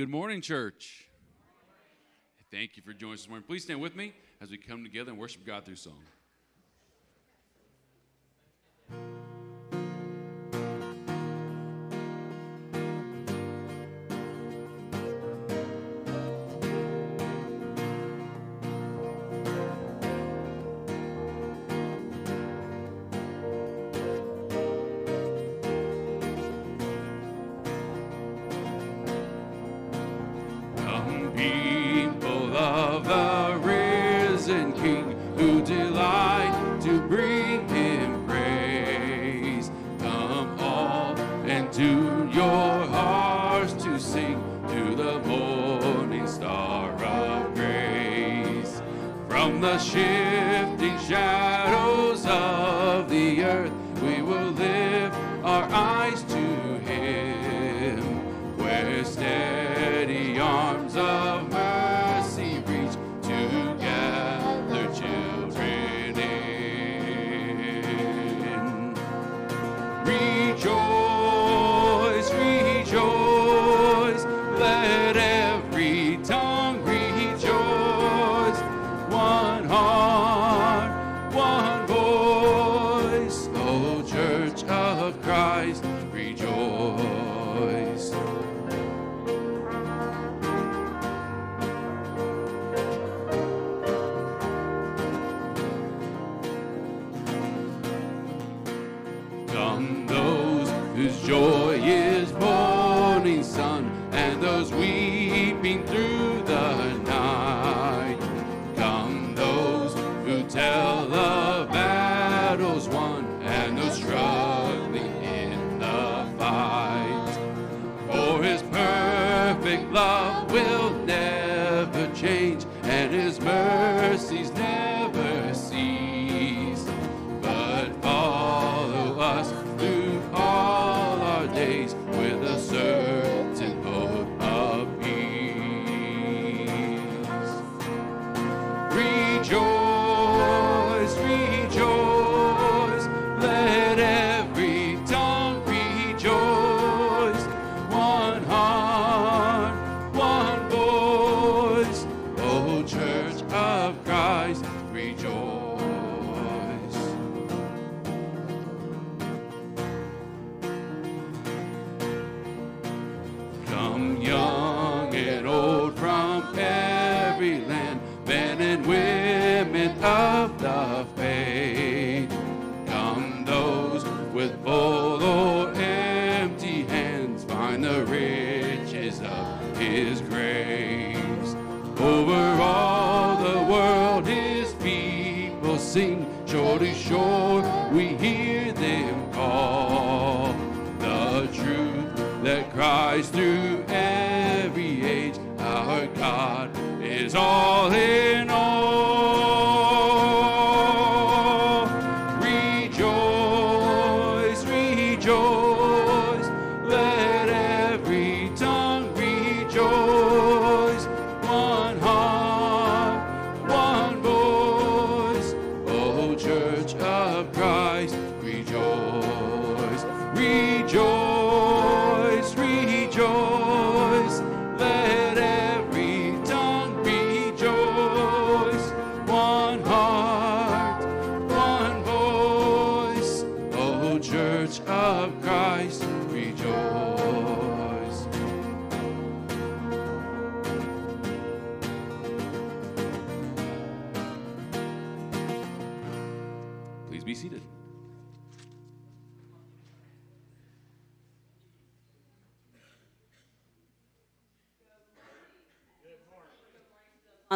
Good morning, church. Thank you for joining us this morning. Please stand with me as we come together and worship God through song.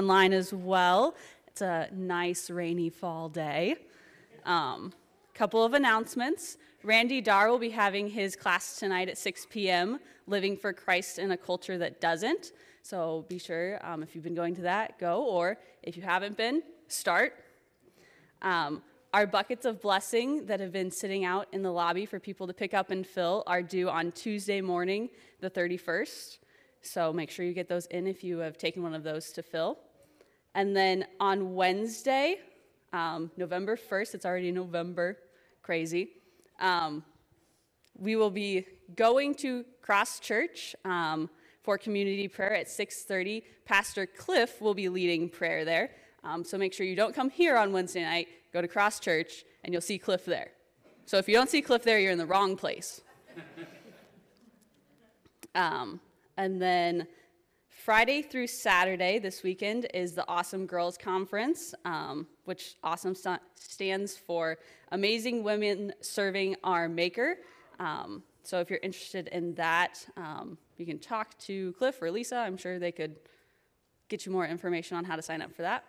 online as well. It's a nice rainy fall day. Um, couple of announcements. Randy Dar will be having his class tonight at 6 p.m. Living for Christ in a Culture That Doesn't. So be sure, um, if you've been going to that, go, or if you haven't been, start. Um, our buckets of blessing that have been sitting out in the lobby for people to pick up and fill are due on Tuesday morning, the 31st. So make sure you get those in if you have taken one of those to fill. And then on Wednesday, um, November 1st, it's already November, crazy. Um, we will be going to Cross Church um, for community prayer at 6:30. Pastor Cliff will be leading prayer there, um, so make sure you don't come here on Wednesday night. Go to Cross Church, and you'll see Cliff there. So if you don't see Cliff there, you're in the wrong place. Um, and then Friday through Saturday this weekend is the Awesome Girls Conference, um, which awesome st- stands for Amazing Women Serving Our Maker. Um, so if you're interested in that, um, you can talk to Cliff or Lisa. I'm sure they could get you more information on how to sign up for that.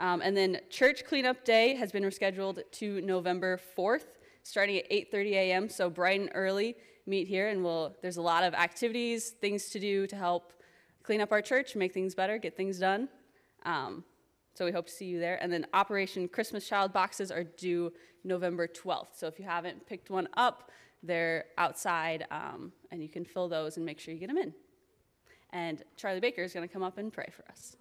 Um, and then church cleanup day has been rescheduled to November 4th, starting at 8:30 a.m. So bright and early, meet here, and we'll. There's a lot of activities, things to do to help clean up our church, make things better, get things done. Um, so we hope to see you there. And then Operation Christmas Child boxes are due November 12th. So if you haven't picked one up, they're outside, um, and you can fill those and make sure you get them in. And Charlie Baker is going to come up and pray for us.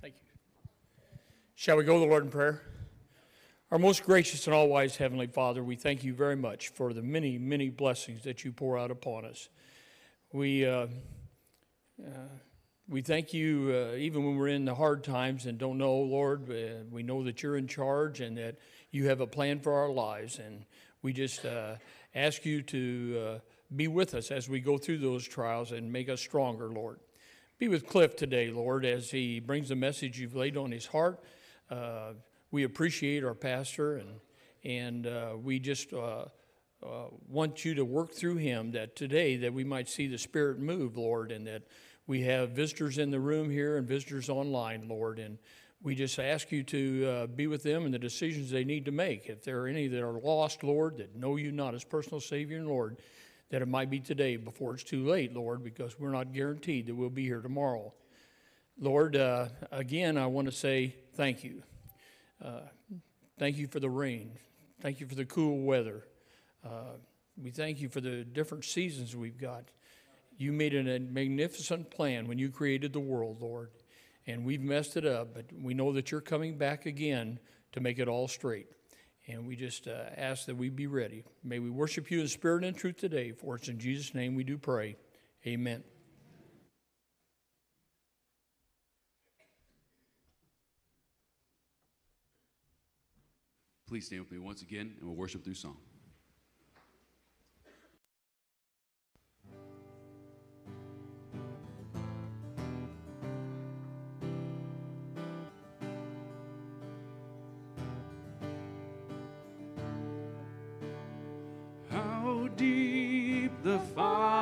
Thank you. Shall we go to the Lord in prayer? Our most gracious and all wise Heavenly Father, we thank you very much for the many, many blessings that you pour out upon us. We, uh, uh, we thank you uh, even when we're in the hard times and don't know, Lord, uh, we know that you're in charge and that you have a plan for our lives. And we just uh, ask you to uh, be with us as we go through those trials and make us stronger, Lord. Be with Cliff today, Lord, as he brings the message you've laid on his heart. We appreciate our pastor, and and uh, we just uh, uh, want you to work through him. That today, that we might see the Spirit move, Lord, and that we have visitors in the room here and visitors online, Lord, and we just ask you to uh, be with them and the decisions they need to make. If there are any that are lost, Lord, that know you not as personal Savior and Lord, that it might be today before it's too late, Lord, because we're not guaranteed that we'll be here tomorrow. Lord, uh, again, I want to say thank you. Thank you for the rain. Thank you for the cool weather. Uh, we thank you for the different seasons we've got. You made a magnificent plan when you created the world, Lord, and we've messed it up, but we know that you're coming back again to make it all straight. And we just uh, ask that we be ready. May we worship you in spirit and truth today, for it's in Jesus' name we do pray. Amen. Please stand with me once again, and we'll worship through song. How deep the Father's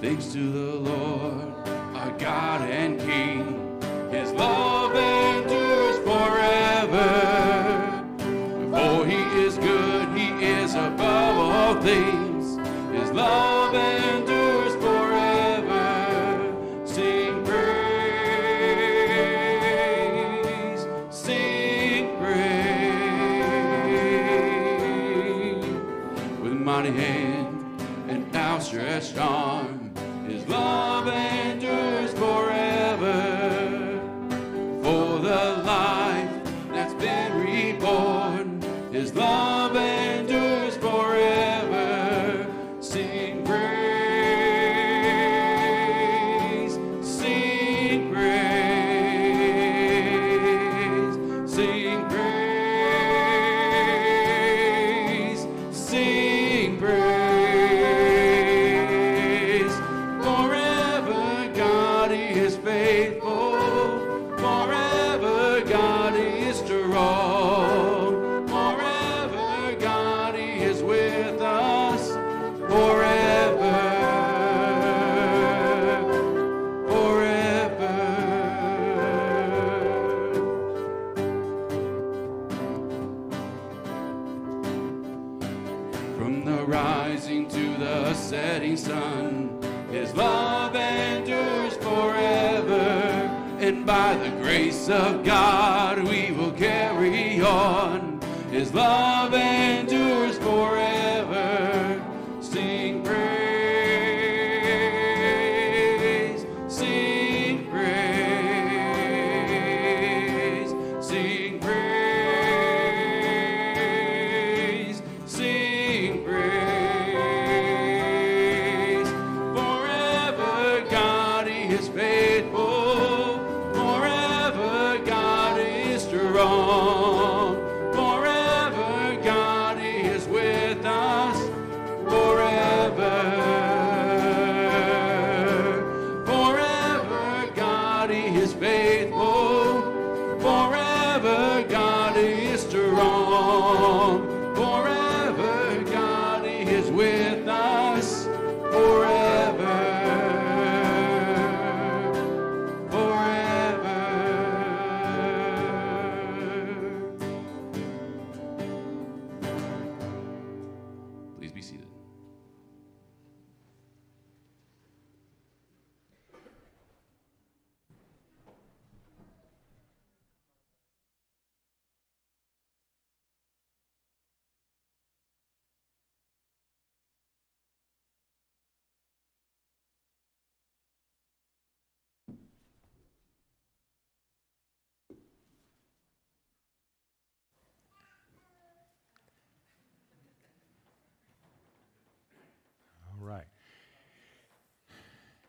Thanks to the Lord, our God and King. His love endures forever. For he is good, he is above all things. His love endures forever. Sing praise, sing praise with mighty hand and outstretched arm.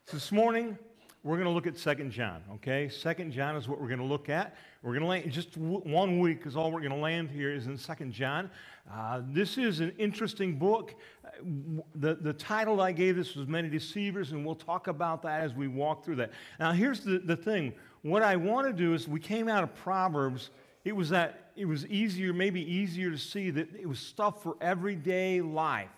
So this morning, we're going to look at Second John, okay? Second John is what we're going to look at. We're going to land, just w- one week is all we're going to land here is in Second John. Uh, this is an interesting book. Uh, the, the title I gave this was Many Deceivers, and we'll talk about that as we walk through that. Now, here's the, the thing. What I want to do is we came out of Proverbs. It was that it was easier, maybe easier to see that it was stuff for everyday life.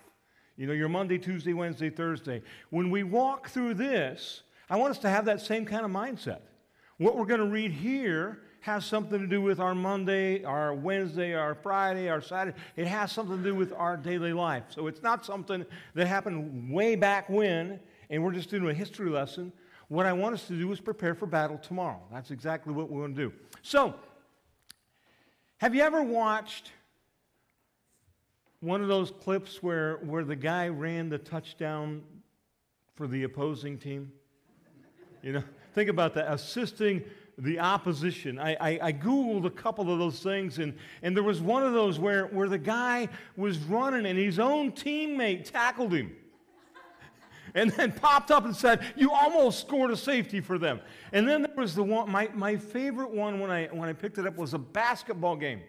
You know, your Monday, Tuesday, Wednesday, Thursday. When we walk through this, I want us to have that same kind of mindset. What we're going to read here has something to do with our Monday, our Wednesday, our Friday, our Saturday. It has something to do with our daily life. So it's not something that happened way back when, and we're just doing a history lesson. What I want us to do is prepare for battle tomorrow. That's exactly what we want to do. So, have you ever watched one of those clips where, where the guy ran the touchdown for the opposing team? You know, think about that. Assisting the opposition. I, I, I, Googled a couple of those things, and, and there was one of those where, where the guy was running and his own teammate tackled him. and then popped up and said, You almost scored a safety for them. And then there was the one, my, my favorite one when I, when I picked it up was a basketball game.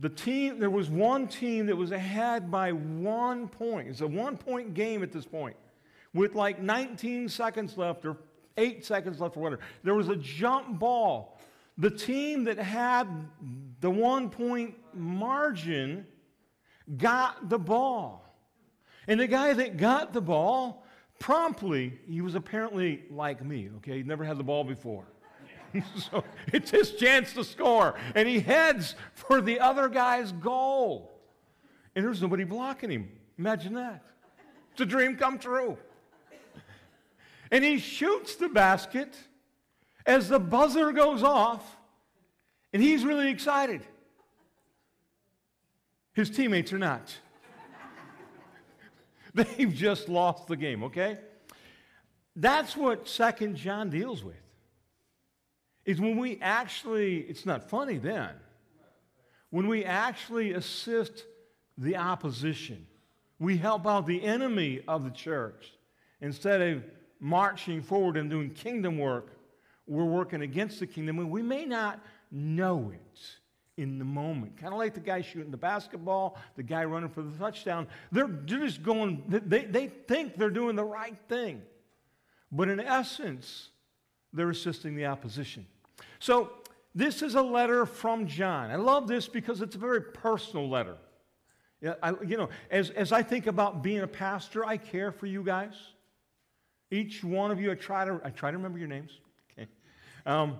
The team, there was one team that was ahead by one point. It's a one point game at this point with like 19 seconds left or eight seconds left or whatever. There was a jump ball. The team that had the one point margin got the ball. And the guy that got the ball promptly, he was apparently like me, okay? He'd never had the ball before. so it's his chance to score. And he heads for the other guy's goal. And there's nobody blocking him. Imagine that. It's a dream come true. And he shoots the basket as the buzzer goes off, and he's really excited. His teammates are not. They've just lost the game, okay? That's what Second John deals with. Is when we actually, it's not funny then, when we actually assist the opposition, we help out the enemy of the church instead of marching forward and doing kingdom work, we're working against the kingdom, and we may not know it in the moment. Kind of like the guy shooting the basketball, the guy running for the touchdown. They're, just going, they, they think they're doing the right thing. But in essence, they're assisting the opposition. So, this is a letter from John. I love this because it's a very personal letter. Yeah, you know, as, as I think about being a pastor, I care for you guys. Each one of you, I try to, I try to remember your names. Okay. Um,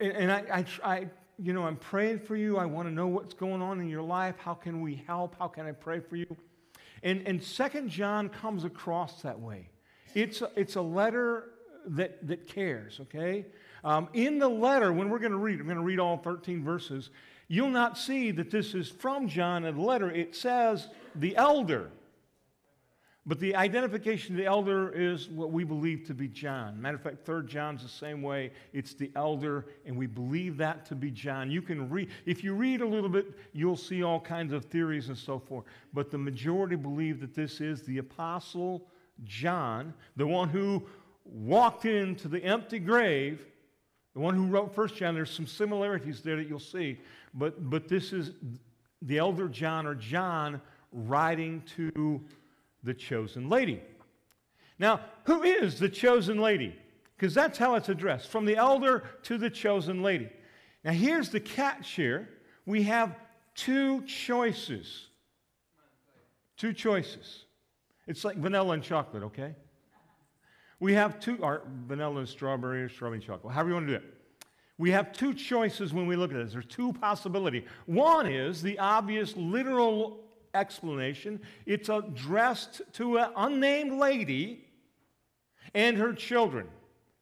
and, and I, I, I, you know, I'm praying for you. I want to know what's going on in your life. How can we help? How can I pray for you? And, and Second John comes across that way. It's a, it's a letter that, that cares, okay? Um, in the letter, when we're going to read, I'm going to read all 13 verses, you'll not see that this is from John in the letter. It says the elder. But the identification of the elder is what we believe to be John. Matter of fact, Third John's the same way. It's the elder, and we believe that to be John. You can read, if you read a little bit, you'll see all kinds of theories and so forth. But the majority believe that this is the apostle John, the one who walked into the empty grave, the one who wrote First John. There's some similarities there that you'll see. But, but this is the elder John or John writing to the chosen lady. Now, who is the chosen lady? Because that's how it's addressed from the elder to the chosen lady. Now, here's the catch here we have two choices. Two choices. It's like vanilla and chocolate, okay? We have two, or vanilla and strawberry or strawberry and chocolate, however you want to do it. We have two choices when we look at this. There's two possibilities. One is the obvious literal explanation. It's addressed to an unnamed lady and her children,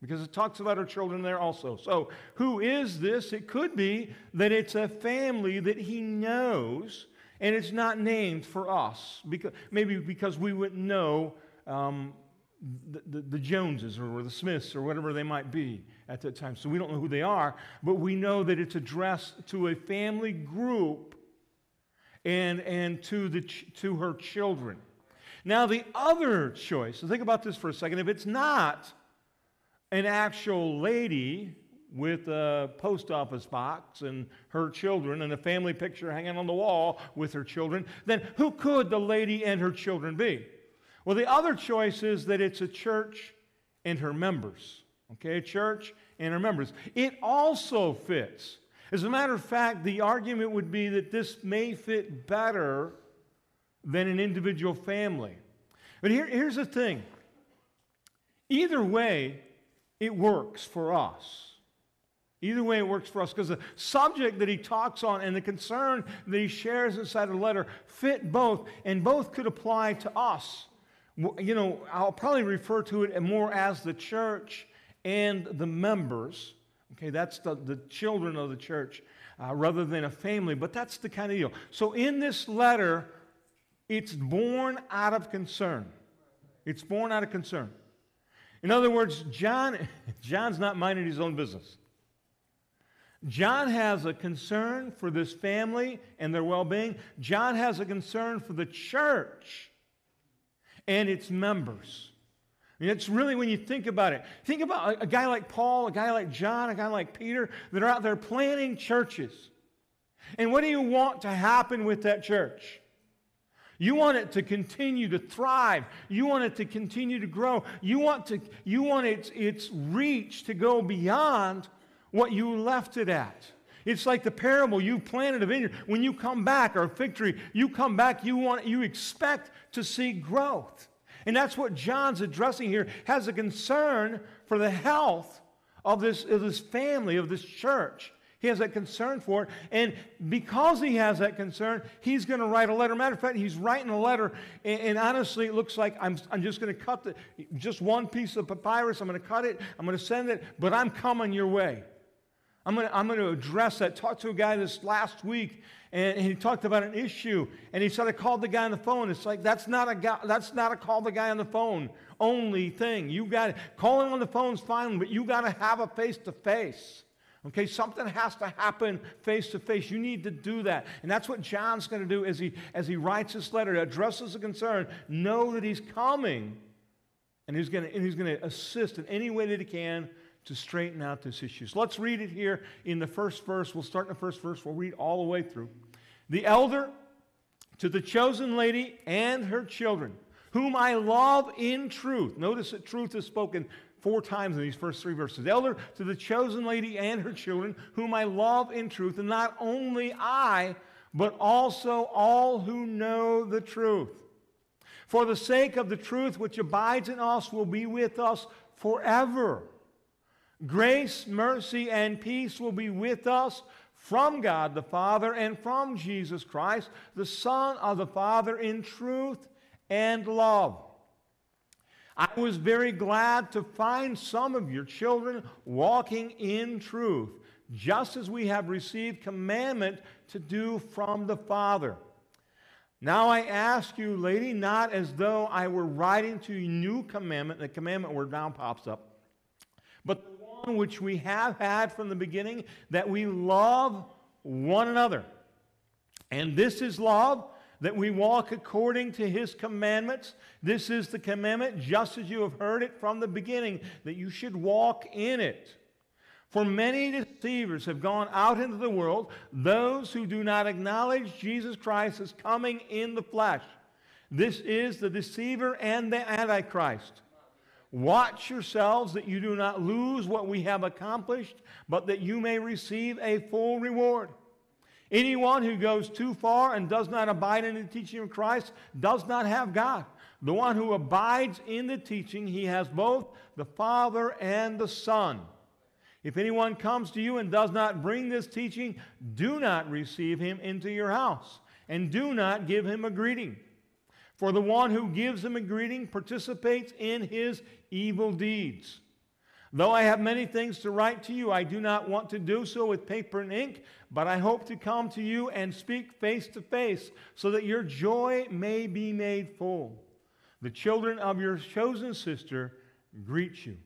because it talks about her children there also. So, who is this? It could be that it's a family that he knows, and it's not named for us, because, maybe because we wouldn't know. Um, the, the, the, Joneses or the Smiths or whatever they might be at that time. So we don't know who they are, but we know that it's addressed to a family group and, and to, the, to her children. Now, the other choice, so think about this for a second. If it's not an actual lady with a post office box and her children and a family picture hanging on the wall with her children, then who could the lady and her children be? Well, the other choice is that it's a church and her members. Okay, a church and her members. It also fits. As a matter of fact, the argument would be that this may fit better than an individual family. But here, here's the thing either way, it works for us. Either way, it works for us because the subject that he talks on and the concern that he shares inside the letter fit both, and both could apply to us. You know, I'll probably refer to it more as the church and the members. Okay, that's the, the children of the church uh, rather than a family, but that's the kind of deal. So in this letter, it's born out of concern. It's born out of concern. In other words, John, John's not minding his own business. John has a concern for this family and their well being. John has a concern for the church and its members. I mean, it's really when you think about it. Think about a, a guy like Paul, a guy like John, a guy like Peter that are out there planning churches. And what do you want to happen with that church? You want it to continue to thrive. You want it to continue to grow. You want, to, you want its, its reach to go beyond what you left it at. It's like the parable you planted a vineyard. When you come back, or a you come back, you, want, you expect to see growth. And that's what John's addressing here, has a concern for the health of this, of this family, of this church. He has that concern for it. And because he has that concern, he's going to write a letter. Matter of fact, he's writing a letter. And, and honestly, it looks like I'm, I'm just going to cut the, just one piece of papyrus. I'm going to cut it. I'm going to send it. But I'm coming your way. I'm going, to, I'm to address that. Talked to a guy this last week, and, and he talked about an issue. And he said, I called the guy on the phone. It's like, that's not a, guy, that's not a call the guy on the phone only thing. You got Calling on the phone is fine, but you got to have a face to face. Okay, something has to happen face to face. You need to do that. And that's what John's going to do as he, as he writes this letter, addresses the concern. Know that he's coming and he's going to, and he's going to assist in any way that he can to straighten out this issue. So let's read it here in the first verse. We'll start in the first verse. We'll read all the way through. The elder to the chosen lady and her children, whom I love in truth. Notice that truth is spoken four times in these first three verses. Elder to the chosen lady and her children, whom I love in truth, and not only I, but also all who know the truth. For the sake of the truth which abides in us will be with us forever. Grace, mercy, and peace will be with us from God the Father and from Jesus Christ, the Son of the Father, in truth and love. I was very glad to find some of your children walking in truth, just as we have received commandment to do from the Father. Now I ask you, lady, not as though I were writing to you new commandment, the commandment word now pops up, which we have had from the beginning, that we love one another. And this is love that we walk according to his commandments. This is the commandment, just as you have heard it from the beginning, that you should walk in it. For many deceivers have gone out into the world, those who do not acknowledge Jesus Christ as coming in the flesh. This is the deceiver and the antichrist. Watch yourselves that you do not lose what we have accomplished, but that you may receive a full reward. Anyone who goes too far and does not abide in the teaching of Christ does not have God. The one who abides in the teaching, he has both the Father and the Son. If anyone comes to you and does not bring this teaching, do not receive him into your house, and do not give him a greeting. For the one who gives him a greeting participates in his evil deeds. Though I have many things to write to you, I do not want to do so with paper and ink, but I hope to come to you and speak face to face, so that your joy may be made full. The children of your chosen sister greet you.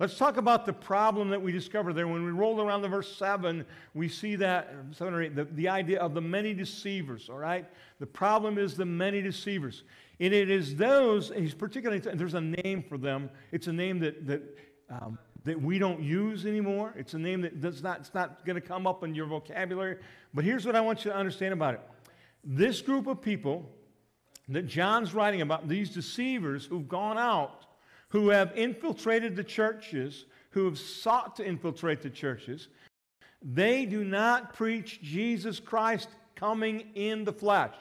Let's talk about the problem that we discovered there. When we roll around to verse 7, we see that, 7 or 8, the, the idea of the many deceivers, all right? The problem is the many deceivers. And it is those, he's particularly, there's a name for them. It's a name that, that, um, that we don't use anymore. It's a name that does not, it's not going to come up in your vocabulary. But here's what I want you to understand about it. This group of people that John's writing about, these deceivers who've gone out, who have infiltrated the churches, who have sought to infiltrate the churches, they do not preach Jesus Christ coming in the flesh.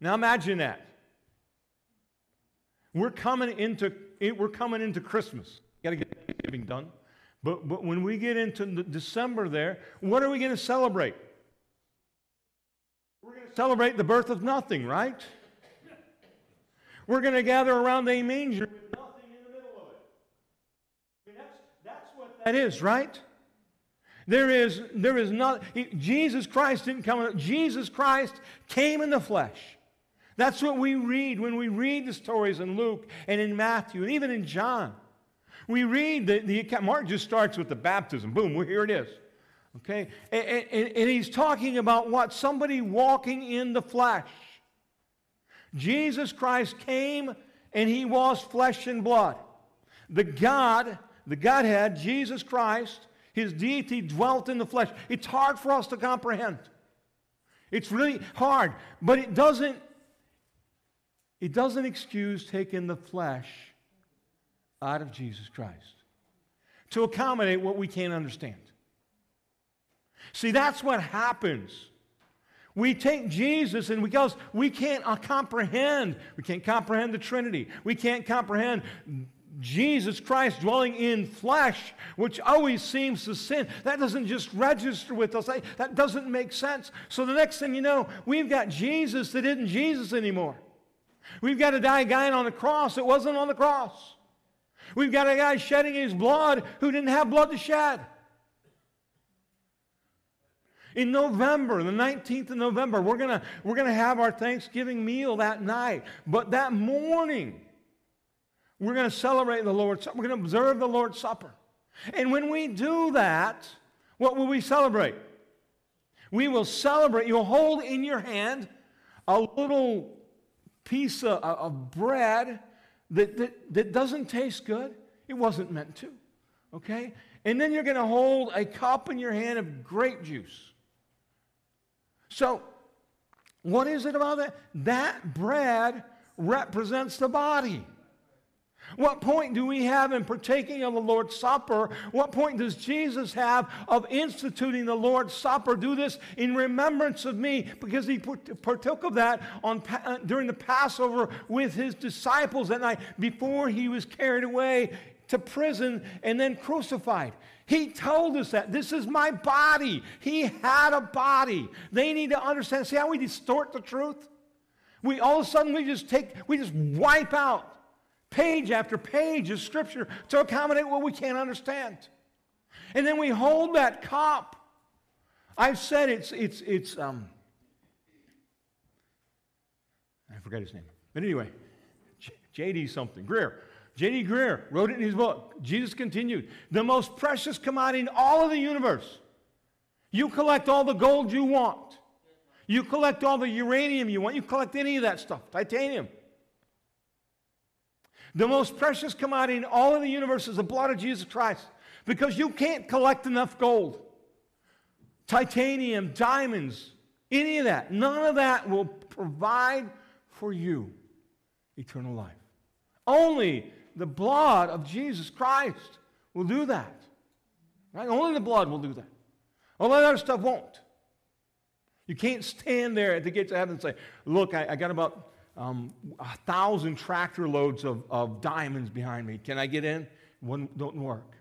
Now imagine that. We're coming into, eh, we're coming into Christmas. Got to get Thanksgiving done. But, but when we get into December there, what are we going to celebrate? We're going to celebrate the birth of nothing, right? We're going to gather around a manger with nothing in the middle of it. I mean, that's, that's what that is, right? There is, there is not, Jesus Christ didn't come, Jesus Christ came in the flesh. That's what we read when we read the stories in Luke and in Matthew and even in John. We read the, the Mark just starts with the baptism. Boom, well, here it is. Okay? And, and, and he's talking about what? Somebody walking in the flesh. Jesus Christ came and he was flesh and blood. The God, the Godhead, Jesus Christ, his deity dwelt in the flesh. It's hard for us to comprehend. It's really hard, but it doesn't it doesn't excuse taking the flesh out of Jesus Christ to accommodate what we can't understand. See, that's what happens. We take Jesus and because we can't uh, comprehend, we can't comprehend the Trinity. We can't comprehend Jesus Christ dwelling in flesh, which always seems to sin. That doesn't just register with us. That doesn't make sense. So the next thing you know, we've got Jesus that isn't Jesus anymore. We've got a guy on the cross that wasn't on the cross. We've got a guy shedding his blood who didn't have blood to shed. In November, the 19th of November, we're going we're going to have our Thanksgiving meal that night. But that morning, we're going to celebrate the Lord's Supper. We're going to observe the Lord's Supper. And when we do that, what will we celebrate? We will celebrate. You'll hold in your hand a little piece of, of bread that, that, that doesn't taste good. It wasn't meant to. Okay? And then you're going to hold a cup in your hand of grape juice. So, what is it about that? That bread represents the body. What point do we have in partaking of the Lord's Supper? What point does Jesus have of instituting the Lord's Supper? Do this in remembrance of me because he partook of that on, uh, during the Passover with his disciples that night before he was carried away to prison and then crucified. He told us that. This is my body. He had a body. They need to understand. See how we distort the truth? We all of a sudden we just take, we just wipe out page after page of Scripture to accommodate what we can't understand. And then we hold that cup. I've said it's, it's, it's, um, I forgot his name. But anyway, J.D. something, Greear. J.D. Greear wrote it in his book. Jesus continued, the most precious commodity in all of the universe. You collect all the gold you want. You collect all the uranium you want. You collect any of that stuff, titanium. The most precious commodity in all of the universe is the blood of Jesus Christ because you can't collect enough gold, titanium, diamonds, any of that. None of that will provide for you eternal life. Only the blood of Jesus Christ will do that. Right? Only the blood will do that. All that other stuff won't. You can't stand there at the gates of heaven and say, Look, I, I got about um, a thousand tractor loads of, of diamonds behind me. Can I get in? One don't work.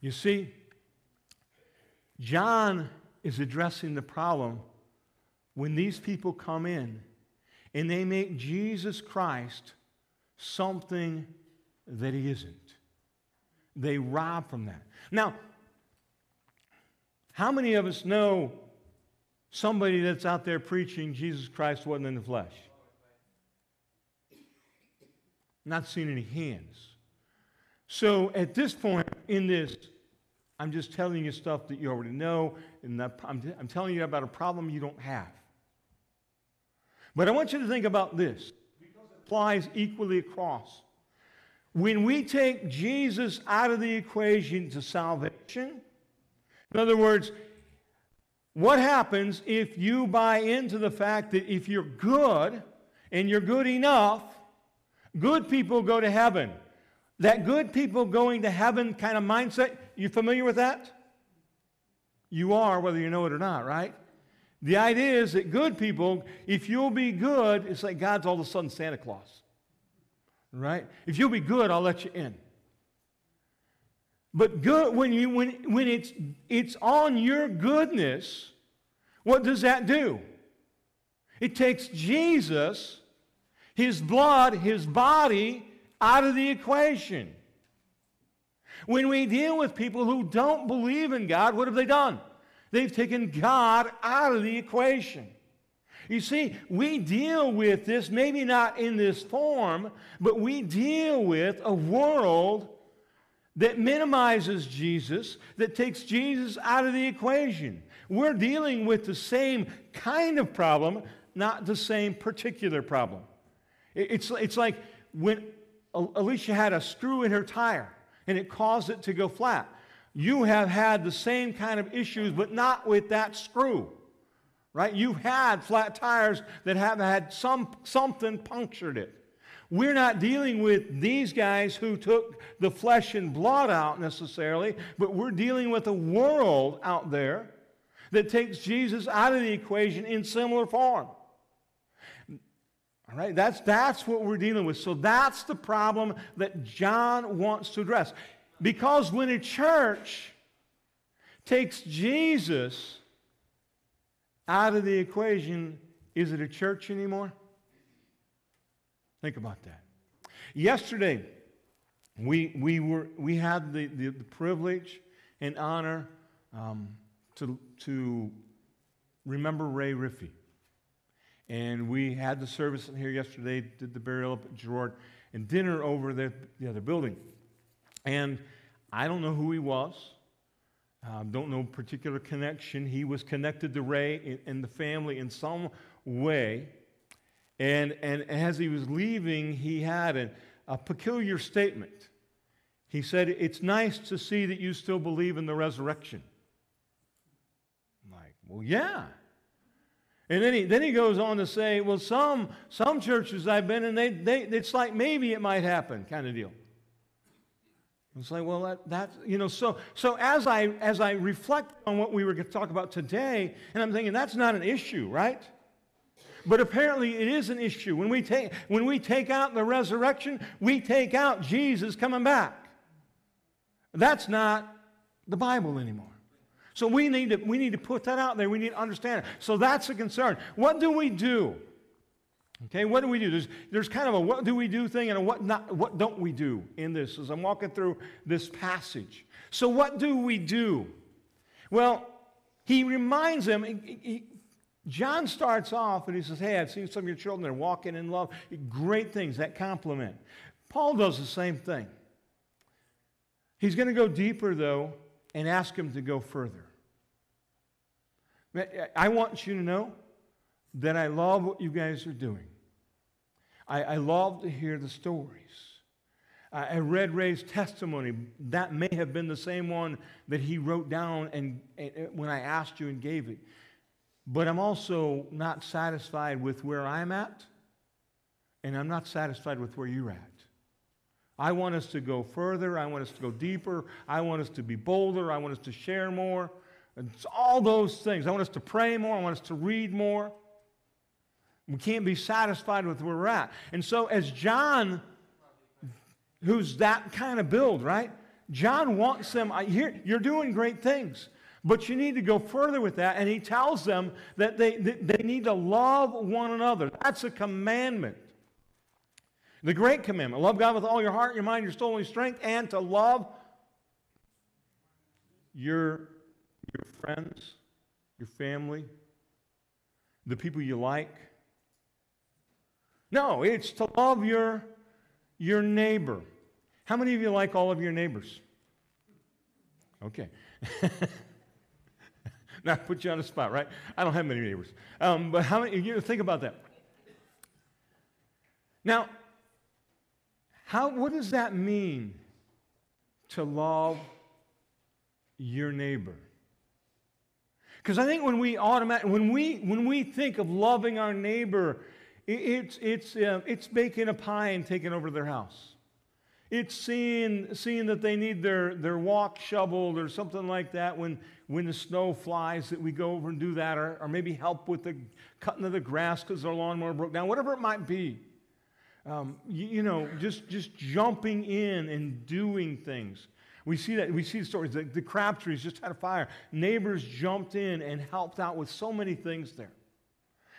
You see, John is addressing the problem when these people come in and they make Jesus Christ something that he isn't. They rob from that. Now, how many of us know somebody that's out there preaching Jesus Christ wasn't in the flesh? Not seeing any hands. So at this point in this, I'm just telling you stuff that you already know, and I'm, I'm telling you about a problem you don't have. But I want you to think about this. applies equally across. When we take Jesus out of the equation to salvation, in other words, what happens if you buy into the fact that if you're good and you're good enough, good people go to heaven? That good people going to heaven kind of mindset, you familiar with that? You are, whether you know it or not, right? The idea is that good people, if you'll be good, it's like God's all of a sudden Santa Claus. Right? If you'll be good, I'll let you in. But good when you when when it's it's on your goodness, what does that do? It takes Jesus, his blood, his body out of the equation. When we deal with people who don't believe in God, what have they done? They've taken God out of the equation. You see, we deal with this, maybe not in this form, but we deal with a world that minimizes Jesus, that takes Jesus out of the equation. We're dealing with the same kind of problem, not the same particular problem. It's, it's like when Alicia had a screw in her tire and it caused it to go flat. You have had the same kind of issues, but not with that screw. Right? You've had flat tires that have had some, something punctured it. We're not dealing with these guys who took the flesh and blood out necessarily, but we're dealing with a world out there that takes Jesus out of the equation in similar form. All right, that's, that's what we're dealing with. So that's the problem that John wants to address. Because when a church takes Jesus out of the equation, is it a church anymore? Think about that. Yesterday, we, we, were, we had the, the, the privilege and honor um, to, to remember Ray Riffey. And we had the service in here yesterday, did the burial up at Girard, and dinner over there, the other building. And I don't know who he was. Um, don't know particular connection. He was connected to Ray and the family in some way. And, and as he was leaving, he had a, a peculiar statement. He said, It's nice to see that you still believe in the resurrection. I'm like, well, yeah. And then he, then he goes on to say, well, some, some churches I've been in, they, they, it's like maybe it might happen kind of deal. It's like, well, that, that's, you know, so, so as, I, as I reflect on what we were going to talk about today, and I'm thinking that's not an issue, right? But apparently it is an issue. When we take, when we take out the resurrection, we take out Jesus coming back. That's not the Bible anymore. So we need to, we need to put that out there. We need to understand it. So that's a concern. What do we do? Okay, what do we do? There's, there's kind of a what do we do thing and a what, not, what don't we do in this as I'm walking through this passage. So, what do we do? Well, he reminds them, he, he, John starts off and he says, Hey, I've seen some of your children, they're walking in love. Great things, that compliment. Paul does the same thing. He's going to go deeper, though, and ask him to go further. I want you to know that I love what you guys are doing. I, I love to hear the stories. I, I, read Ray's testimony. That may have been the same one that he wrote down and, and when I asked you and gave it. But I'm also not satisfied with where I'm at, and I'm not satisfied with where you're at. I want us to go further. I want us to go deeper. I want us to be bolder. I want us to share more. It's all those things. I want us to pray more. I want us to read more. We can't be satisfied with where we're at. And so, as John, who's that kind of build, right? John wants them, here, you're doing great things, but you need to go further with that. And he tells them that they, they need to love one another. That's a commandment. The great commandment love God with all your heart, your mind, your soul, and your strength, and to love your, your friends, your family, the people you like. No, it's to love your, your neighbor. How many of you like all of your neighbors? Okay. now, put you on the spot, right? I don't have many neighbors. Um, but how many, you think about that. Now, how, what does that mean to love your neighbor? Because I think when we automatic, when we when we think of loving our neighbor, it, it's it's uh, it's baking a pie and taking over their house. It's seeing seeing that they need their their walk shoveled or something like that when when the snow flies that we go over and do that or, or maybe help with the cutting of the grass because their lawnmower broke down, whatever it might be. Um, you, you know, just just jumping in and doing things. We see that, we see the stories. The, the Crabtrees just had a fire. Neighbors jumped in and helped out with so many things there.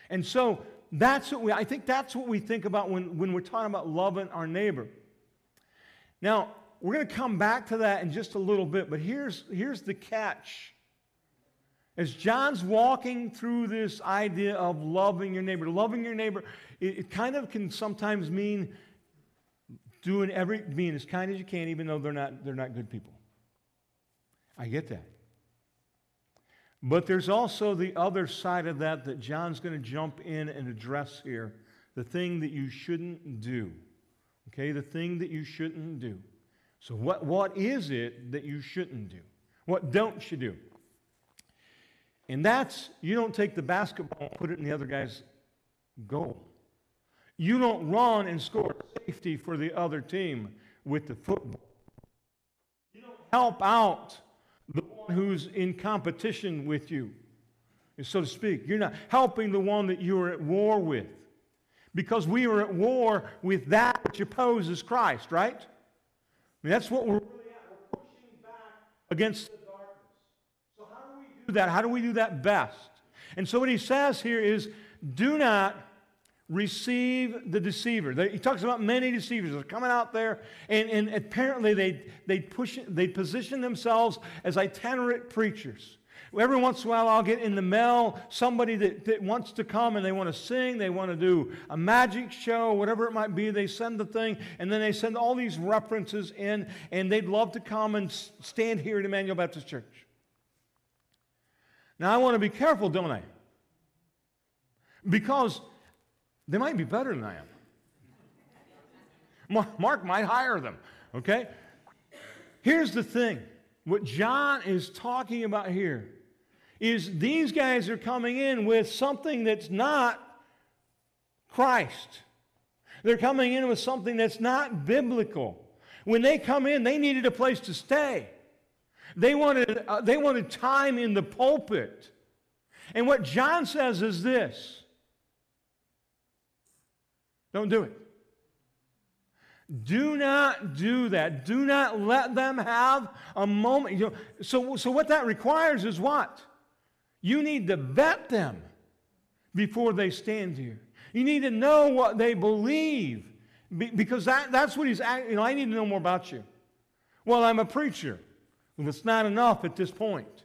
And so that's what we, I think that's what we think about when, when we're talking about loving our neighbor. Now, we're going to come back to that in just a little bit, but here's, here's the catch. As John's walking through this idea of loving your neighbor, loving your neighbor, it, it kind of can sometimes mean doing every being as kind as you can, even though they're not, they're not good people. I get that. But there's also the other side of that that John's going to jump in and address here the thing that you shouldn't do. Okay, the thing that you shouldn't do. So, what, what is it that you shouldn't do? What don't you do? And that's you don't take the basketball and put it in the other guy's goal. You don't run and score safety for the other team with the football. You don't help out the one who's in competition with you, so to speak. You're not helping the one that you are at war with. Because we are at war with that which opposes Christ, right? I mean, that's what we're really at. We're pushing back against the darkness. So, how do that? How do we do that best? And so, what he says here is do not receive the deceiver. He talks about many deceivers that are coming out there, and, and apparently they, they, push, they position themselves as itinerant preachers. Every once in a while, I'll get in the mail somebody that, that wants to come and they want to sing, they want to do a magic show, whatever it might be. They send the thing, and then they send all these references in, and they'd love to come and stand here at Emmanuel Baptist Church. Now, I want to be careful, don't I? Because they might be better than I am. Mark might hire them, okay? Here's the thing what John is talking about here is these guys are coming in with something that's not Christ. They're coming in with something that's not biblical. When they come in, they needed a place to stay. They wanted, uh, they wanted time in the pulpit. And what John says is this don't do it. Do not do that. Do not let them have a moment. You know, so, so, what that requires is what? You need to vet them before they stand here. You need to know what they believe because that, that's what he's, you know, I need to know more about you. Well, I'm a preacher. Well, it's not enough at this point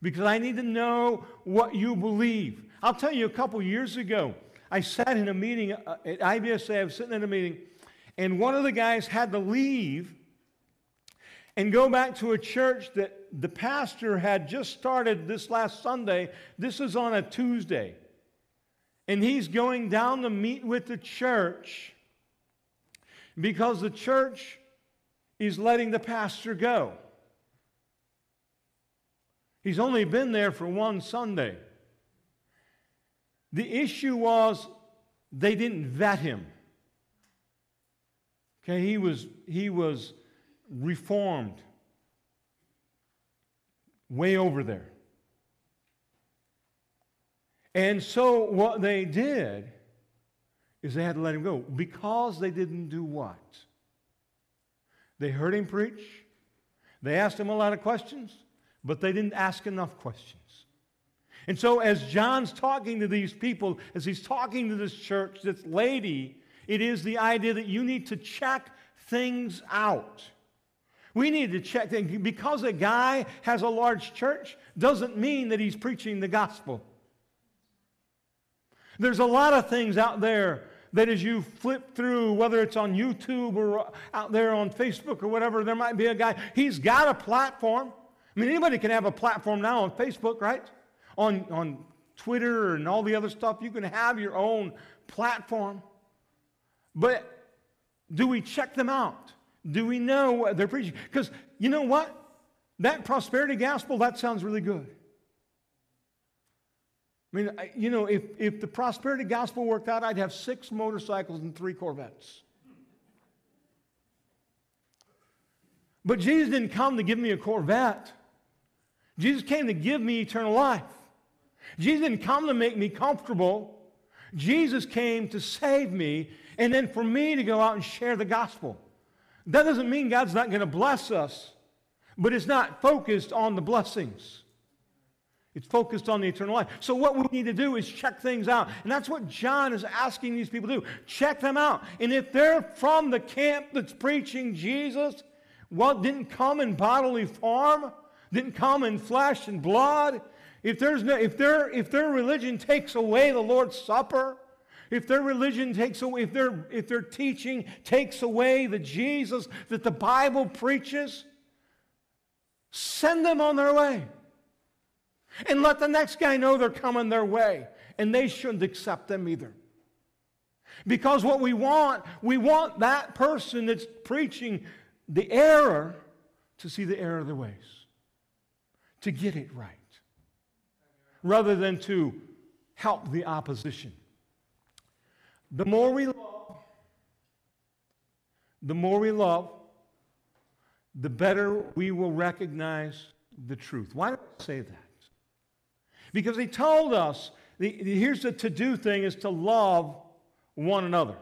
because I need to know what you believe. I'll tell you a couple years ago, I sat in a meeting uh, at IBSA, I was sitting in a meeting, and one of the guys had to leave and go back to a church that the pastor had just started this last Sunday. This is on a Tuesday. And he's going down to meet with the church because the church is letting the pastor go. He's only been there for one Sunday. The issue was they didn't vet him. Okay, he was, he was reformed way over there. And so what they did is they had to let him go because they didn't do what? They heard him preach. They asked him a lot of questions, but they didn't ask enough questions. And so, as John's talking to these people, as he's talking to this church, this lady, it is the idea that you need to check things out. We need to check things. Because a guy has a large church doesn't mean that he's preaching the gospel. There's a lot of things out there that as you flip through, whether it's on YouTube or out there on Facebook or whatever, there might be a guy, he's got a platform. I mean, anybody can have a platform now on Facebook, right? on, on Twitter and all the other stuff. You can have your own platform. But do we check them out? Do we know what they're preaching? Because you know what? That prosperity gospel, that sounds really good. I mean, you know, if, if the prosperity gospel worked out, I'd have six motorcycles and three Corvettes. But Jesus didn't come to give me a Corvette. Jesus came to give me eternal life. Jesus didn't come to make me comfortable. Jesus came to save me and then for me to go out and share the gospel. That doesn't mean God's not going to bless us, but it's not focused on the blessings. It's focused on the eternal life. So, what we need to do is check things out. And that's what John is asking these people to do. Check them out. And if they're from the camp that's preaching Jesus, well, didn't come in bodily form, didn't come in flesh and blood, if, there's no, if, their, if their religion takes away the Lord's Supper, if their religion takes away, if their, if their teaching takes away the Jesus that the Bible preaches, send them on their way. And let the next guy know they're coming their way. And they shouldn't accept them either. Because what we want, we want that person that's preaching the error to see the error of their ways, to get it right rather than to help the opposition. The more we love, the more we love, the better we will recognize the truth. Why do I say that? Because he told us, the, here's the to do thing is to love one another.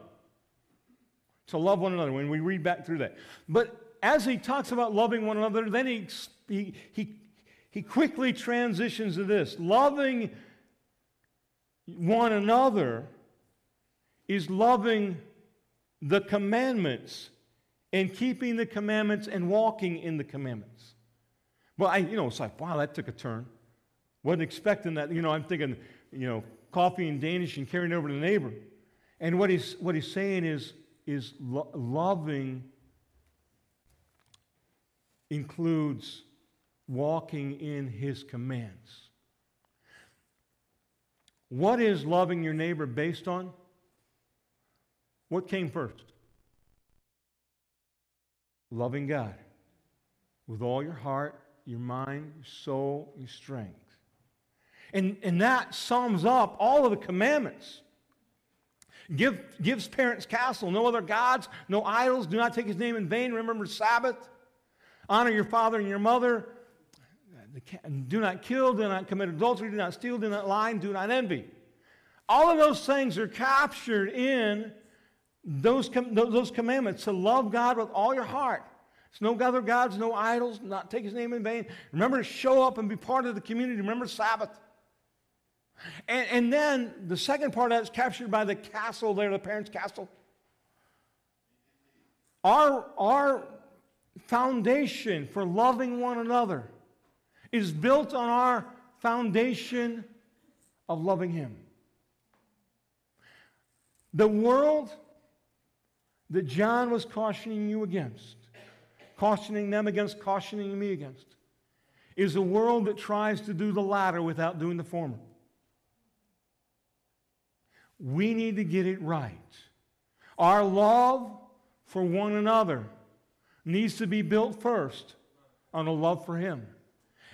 To love one another when we read back through that. But as he talks about loving one another, then he, he, he he quickly transitions to this loving one another is loving the commandments and keeping the commandments and walking in the commandments. Well, I, you know, it's like, wow, that took a turn. Wasn't expecting that. You know, I'm thinking, you know, coffee and Danish and carrying over to the neighbor. And what he's, what he's saying is, is lo- loving includes walking in his commands. What is loving your neighbor based on? What came first? Loving God with all your heart, your mind, your soul, your strength. And, and that sums up all of the commandments. Give, gives parents castle, no other gods, no idols, do not take his name in vain, remember Sabbath, honor your father and your mother, do not kill, do not commit adultery, do not steal, do not lie, and do not envy. All of those things are captured in those, com- those commandments to love God with all your heart. It's no other gods, no idols, not take his name in vain. Remember to show up and be part of the community. Remember Sabbath. And, and then the second part of that is captured by the castle there, the parents' castle. Our, our foundation for loving one another is built on our foundation of loving Him. The world that John was cautioning you against, cautioning them against, cautioning me against, is a world that tries to do the latter without doing the former. We need to get it right. Our love for one another needs to be built first on a love for Him.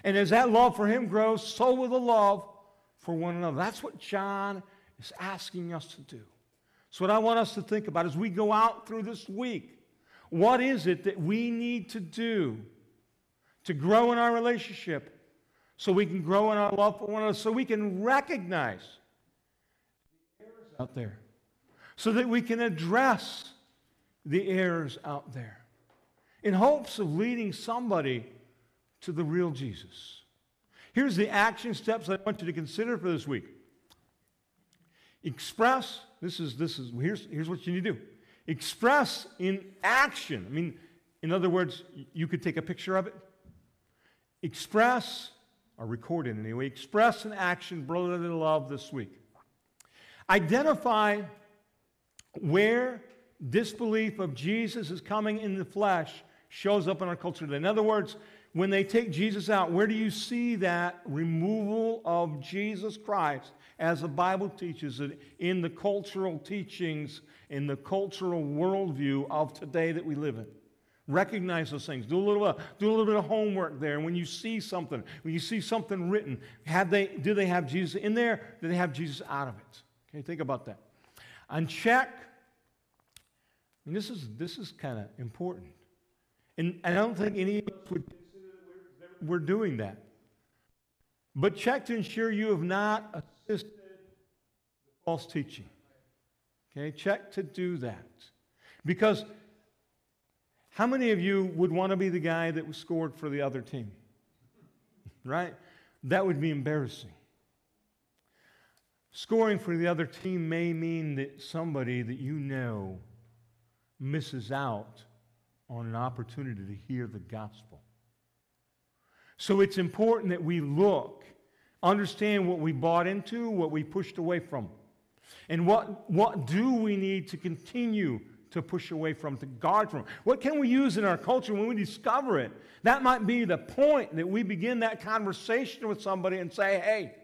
And as that love for Him grows, so will the love for one another. That's what John is asking us to do. So, what I want us to think about as we go out through this week, what is it that we need to do to grow in our relationship so we can grow in our love for one another, so we can recognize the errors out there, so that we can address the errors out there in hopes of leading somebody to the real Jesus. Here's the action steps I want you to consider for this week. Express, this is, this is, here's, here's what you need to do. Express in action. I mean, in other words, you could take a picture of it. Express, or record it anyway, express in action brotherly love this week. Identify where disbelief of Jesus is coming in the flesh shows up in our culture today. In other words, when they take Jesus out, where do you see that removal of Jesus Christ as the Bible teaches it in the cultural teachings, in the cultural worldview of today that we live in? Recognize those things. Do a little, uh, do a little bit of homework there. And when you see something, when you see something written, have they, do they have Jesus in there? Do they have Jesus out of it? Okay, think about that. And check. And this is this is kind of important. And, and I don't think any of us would we're doing that. But check to ensure you have not assisted false teaching. Okay, check to do that. Because how many of you would want to be the guy that was scored for the other team? Right? That would be embarrassing. Scoring for the other team may mean that somebody that you know misses out on an opportunity to hear the gospel. So it's important that we look, understand what we bought into, what we pushed away from, and what, what do we need to continue to push away from, to guard from. What can we use in our culture when we discover it? That might be the point that we begin that conversation with somebody and say, hey,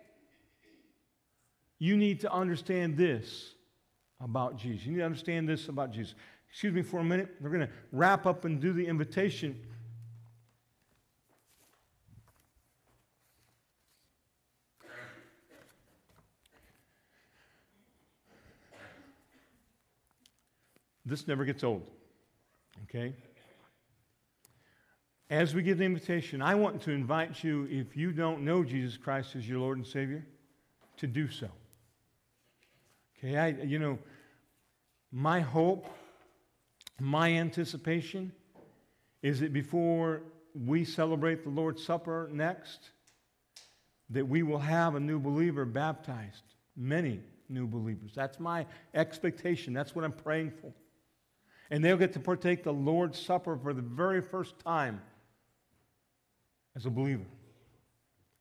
you need to understand this about Jesus. You need to understand this about Jesus. Excuse me for a minute. We're going to wrap up and do the invitation. This never gets old. Okay? As we give the invitation, I want to invite you, if you don't know Jesus Christ as your Lord and Savior, to do so. Okay, I, you know, my hope, my anticipation is that before we celebrate the Lord's Supper next, that we will have a new believer baptized, many new believers. That's my expectation. That's what I'm praying for and they'll get to partake the Lord's Supper for the very first time as a believer.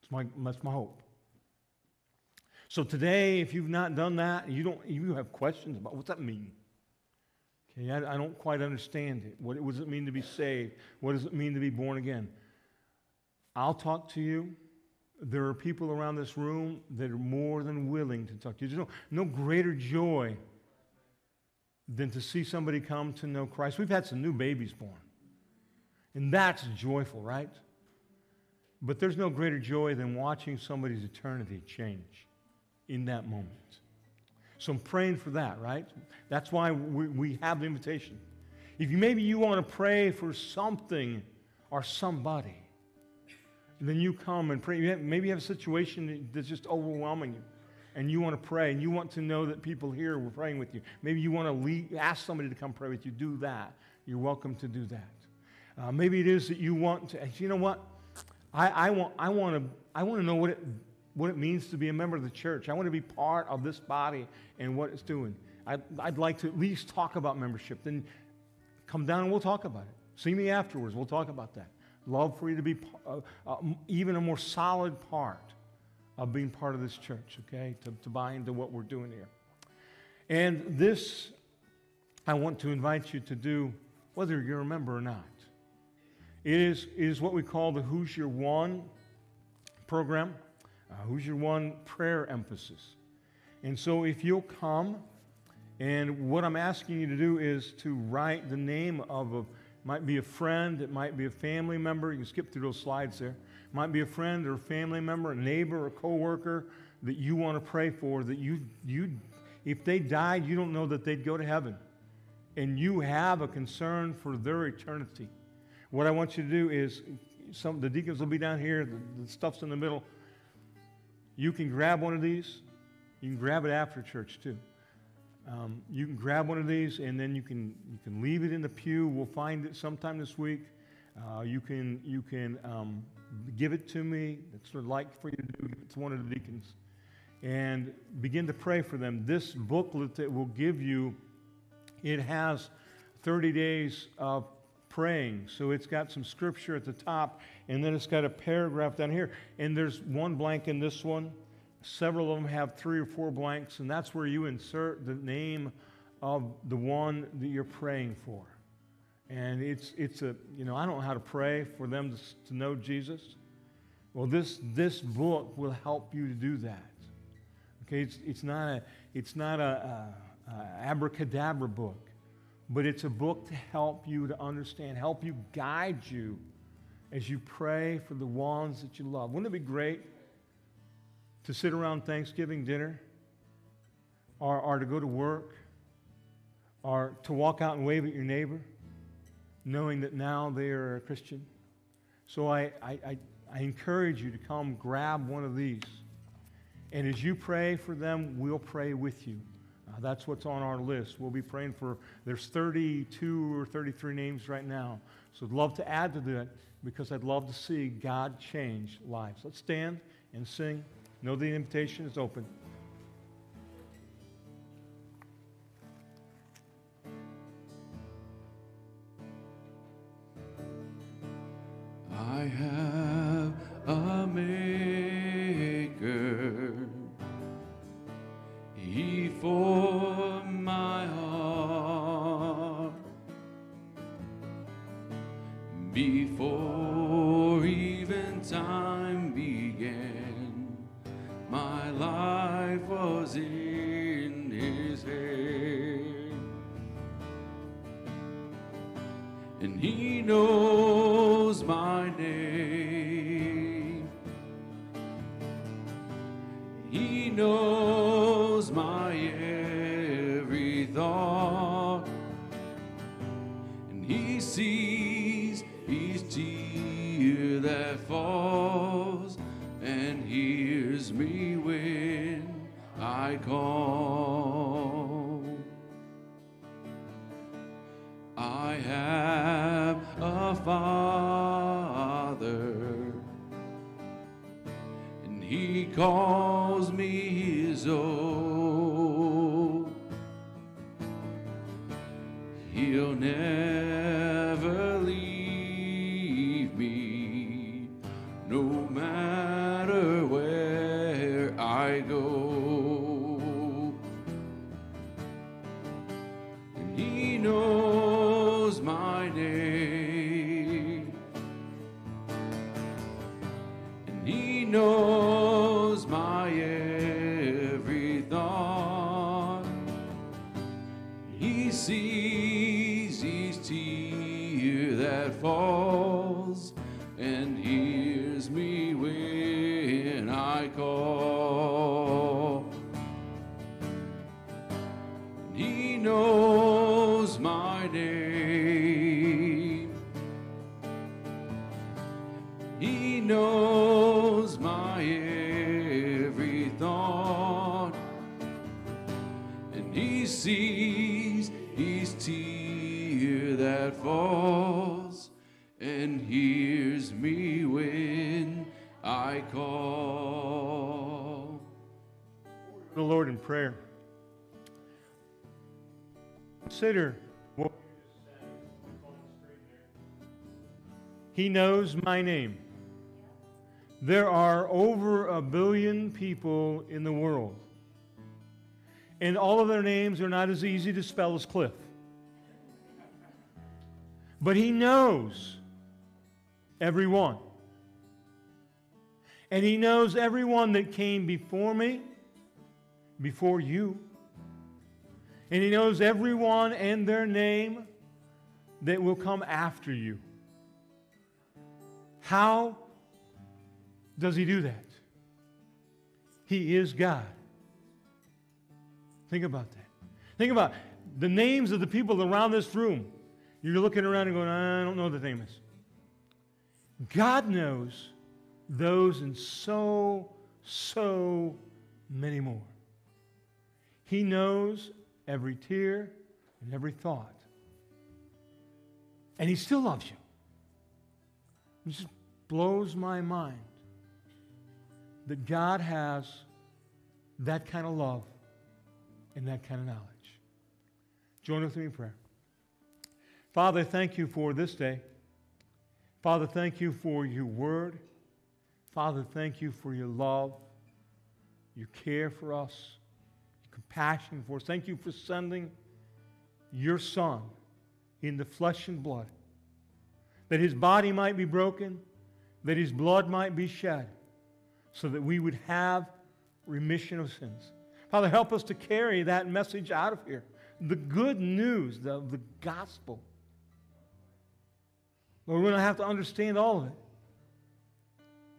That's my, that's my hope. So today, if you've not done that, you don't you have questions about what's that mean? Okay, I, I don't quite understand it. What, what does it mean to be saved? What does it mean to be born again? I'll talk to you. There are people around this room that are more than willing to talk to you. There's no, no greater joy than to see somebody come to know Christ. We've had some new babies born, and that's joyful, right? But there's no greater joy than watching somebody's eternity change in that moment. So I'm praying for that, right? That's why we, we have the invitation. If you maybe you want to pray for something or somebody, then you come and pray. maybe you have a situation that's just overwhelming you and you want to pray and you want to know that people here were praying with you, maybe you want to lead, ask somebody to come pray with you, do that. You're welcome to do that. Uh, maybe it is that you want to, you know what? I, I, want, I, want to, I want to know what it, what it means to be a member of the church. I want to be part of this body and what it's doing. I'd, I'd like to at least talk about membership. Then come down and we'll talk about it. See me afterwards. We'll talk about that. Love for you to be uh, uh, even a more solid part of being part of this church, okay? To, to buy into what we're doing here. And this, I want to invite you to do, whether you're a member or not. It is, it is what we call the Who's Your One program, uh, Who's Your One prayer emphasis. And so if you'll come, and what I'm asking you to do is to write the name of a, might be a friend, it might be a family member. You can skip through those slides there might be a friend or a family member, a neighbor, a coworker that you want to pray for, that you, you, if they died, you don't know that they'd go to heaven. And you have a concern for their eternity. What I want you to do is, some, the deacons will be down here, the, the stuff's in the middle. You can grab one of these. You can grab it after church, too. Um, you can grab one of these and then you can, you can leave it in the pew. We'll find it sometime this week. Uh, you can, you can um, give it to me. That's what I'd like for you to do. Give it to one of the deacons. And begin to pray for them. This booklet that will give you, it has 30 days of praying. So it's got some scripture at the top, and then it's got a paragraph down here. And there's one blank in this one. Several of them have three or four blanks, and that's where you insert the name of the one that you're praying for. And it's, it's a, you know, I don't know how to pray for them to, to know Jesus. Well, this, this book will help you to do that. Okay, it's, it's not a, it's not a, a, a abracadabra book, but it's a book to help you to understand, help you guide you as you pray for the ones that you love. Wouldn't it be great to sit around Thanksgiving dinner or, or to go to work or to walk out and wave at your neighbor, knowing that now they are a Christian. So I, I, I, I encourage you to come grab one of these. And as you pray for them, we'll pray with you. Uh, that's what's on our list. We'll be praying for, there's 32 or 33 names right now. So I'd love to add to that because I'd love to see God change lives. Let's stand and sing. Know the invitation is open. He knows my name. There are over a billion people in the world. And all of their names are not as easy to spell as Cliff. But He knows everyone. And He knows everyone that came before me before you. And He knows everyone and their name that will come after you. How does He do that? He is God. Think about that. Think about the names of the people around this room. You're looking around and going, I don't know the name is. God knows those and so, so many more. He knows every tear and every thought. And He still loves you. Just blows my mind that God has that kind of love and that kind of knowledge. Join with me in prayer. Father, thank you for this day. Father, thank you for your word. Father, thank you for your love, your care for us, your compassion for us. Thank you for sending your Son in the flesh and blood, that his body might be broken, that his blood might be shed, so that we would have remission of sins. Father, help us to carry that message out of here. The good news of the gospel. Lord, we don't have to understand all of it.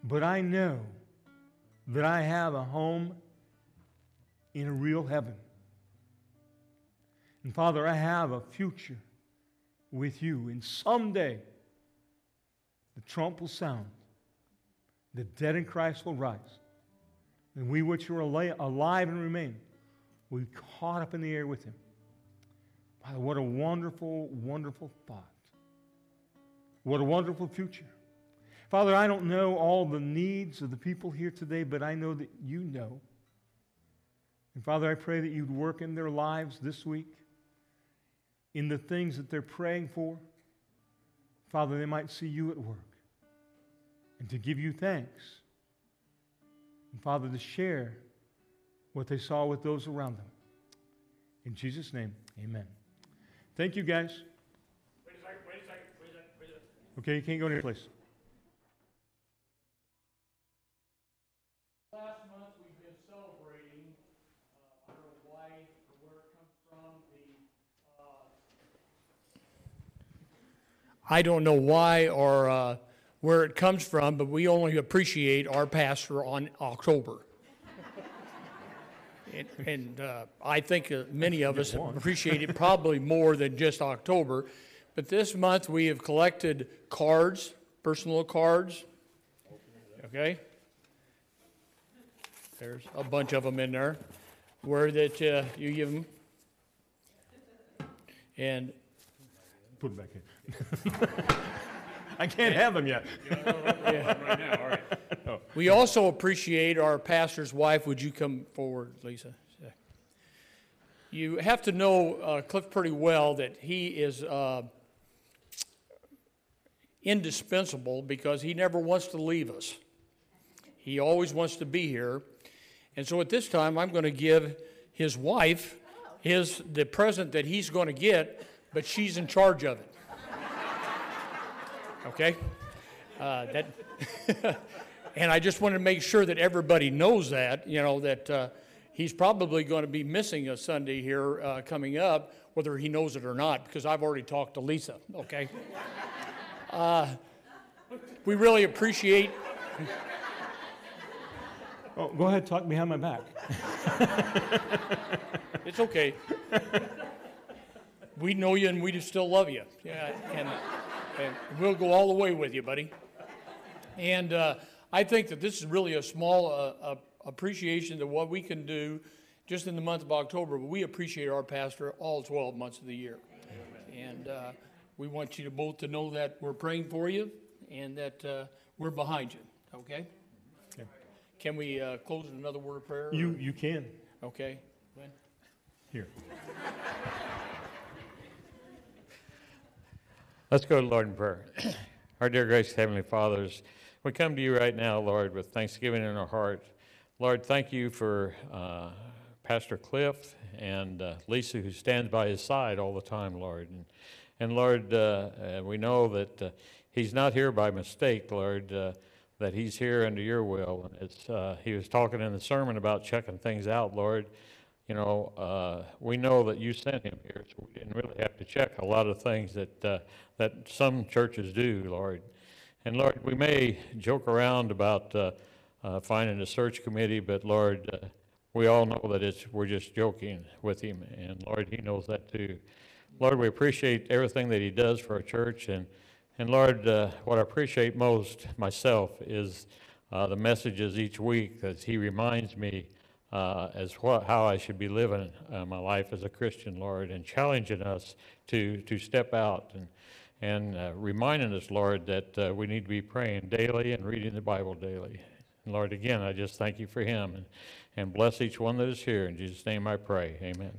But I know that I have a home in a real heaven. And Father, I have a future with you. And someday, the trump will sound, the dead in Christ will rise, and we which are alive and remain will be caught up in the air with him. Father, what a wonderful, wonderful thought. What a wonderful future. Father, I don't know all the needs of the people here today, but I know that you know. And Father, I pray that you'd work in their lives this week in the things that they're praying for. Father, they might see you at work and to give you thanks. And Father, to share what they saw with those around them. In Jesus' name, amen. Thank you, guys. Wait a second, wait a second, wait a second, wait a second. Okay, you can't go any place. Last month, we've been celebrating, uh, I don't know why, or where it comes from, the, uh, I don't know why or, uh, where it comes from, but we only appreciate our pastor on October. And, and, uh, I think uh, many of us appreciate it probably more than just October. But this month, we have collected cards, personal cards. Okay? There's a bunch of them in there, where that uh, you give them. And Put them back in. I can't have them yet. we also appreciate our pastor's wife. Would you come forward, Lisa? You have to know uh, Cliff pretty well that he is uh, indispensable because he never wants to leave us. He always wants to be here. And so at this time, I'm going to give his wife his the present that he's going to get, but she's in charge of it. Okay? Uh, that, and I just want to make sure that everybody knows that, you know, that uh, he's probably going to be missing a Sunday here uh, coming up, whether he knows it or not, because I've already talked to Lisa, okay? Uh, we really appreciate. Oh, go ahead, talk behind my back. It's okay. we know you and we still love you. Yeah, and, and we'll go all the way with you, buddy. And uh, I think that this is really a small uh, uh, appreciation of what we can do just in the month of October, but we appreciate our pastor all 12 months of the year. And uh, we want you to both to know that we're praying for you and that uh, we're behind you, okay? Okay. Can we uh, close with another word of prayer? or- You, you can. Okay. Here. Let's go to Lord in prayer. Our dear gracious Heavenly Fathers, we come to you right now, Lord, with thanksgiving in our heart. Lord, thank you for uh, Pastor Cliff and uh, Lisa, who stands by his side all the time, Lord. And, and Lord, uh, uh, we know that uh, he's not here by mistake, Lord, uh, that he's here under your will. It's, he was talking in the sermon about checking things out, Lord you know, uh, we know that you sent him here, so we didn't really have to check a lot of things that, uh, that some churches do, Lord. And Lord, we may joke around about uh, uh, finding a search committee, but Lord, uh, we all know that it's, we're just joking with him, and Lord, he knows that too. Lord, we appreciate everything that he does for our church, and, and Lord, uh, what I appreciate most myself is the messages each week that he reminds me uh, as what, how I should be living uh, my life as a Christian, Lord, and challenging us to, to step out and, and uh, reminding us, Lord, that uh, we need to be praying daily and reading the Bible daily. And Lord, again, I just thank you for him and, and bless each one that is here. In Jesus' name I pray. Amen.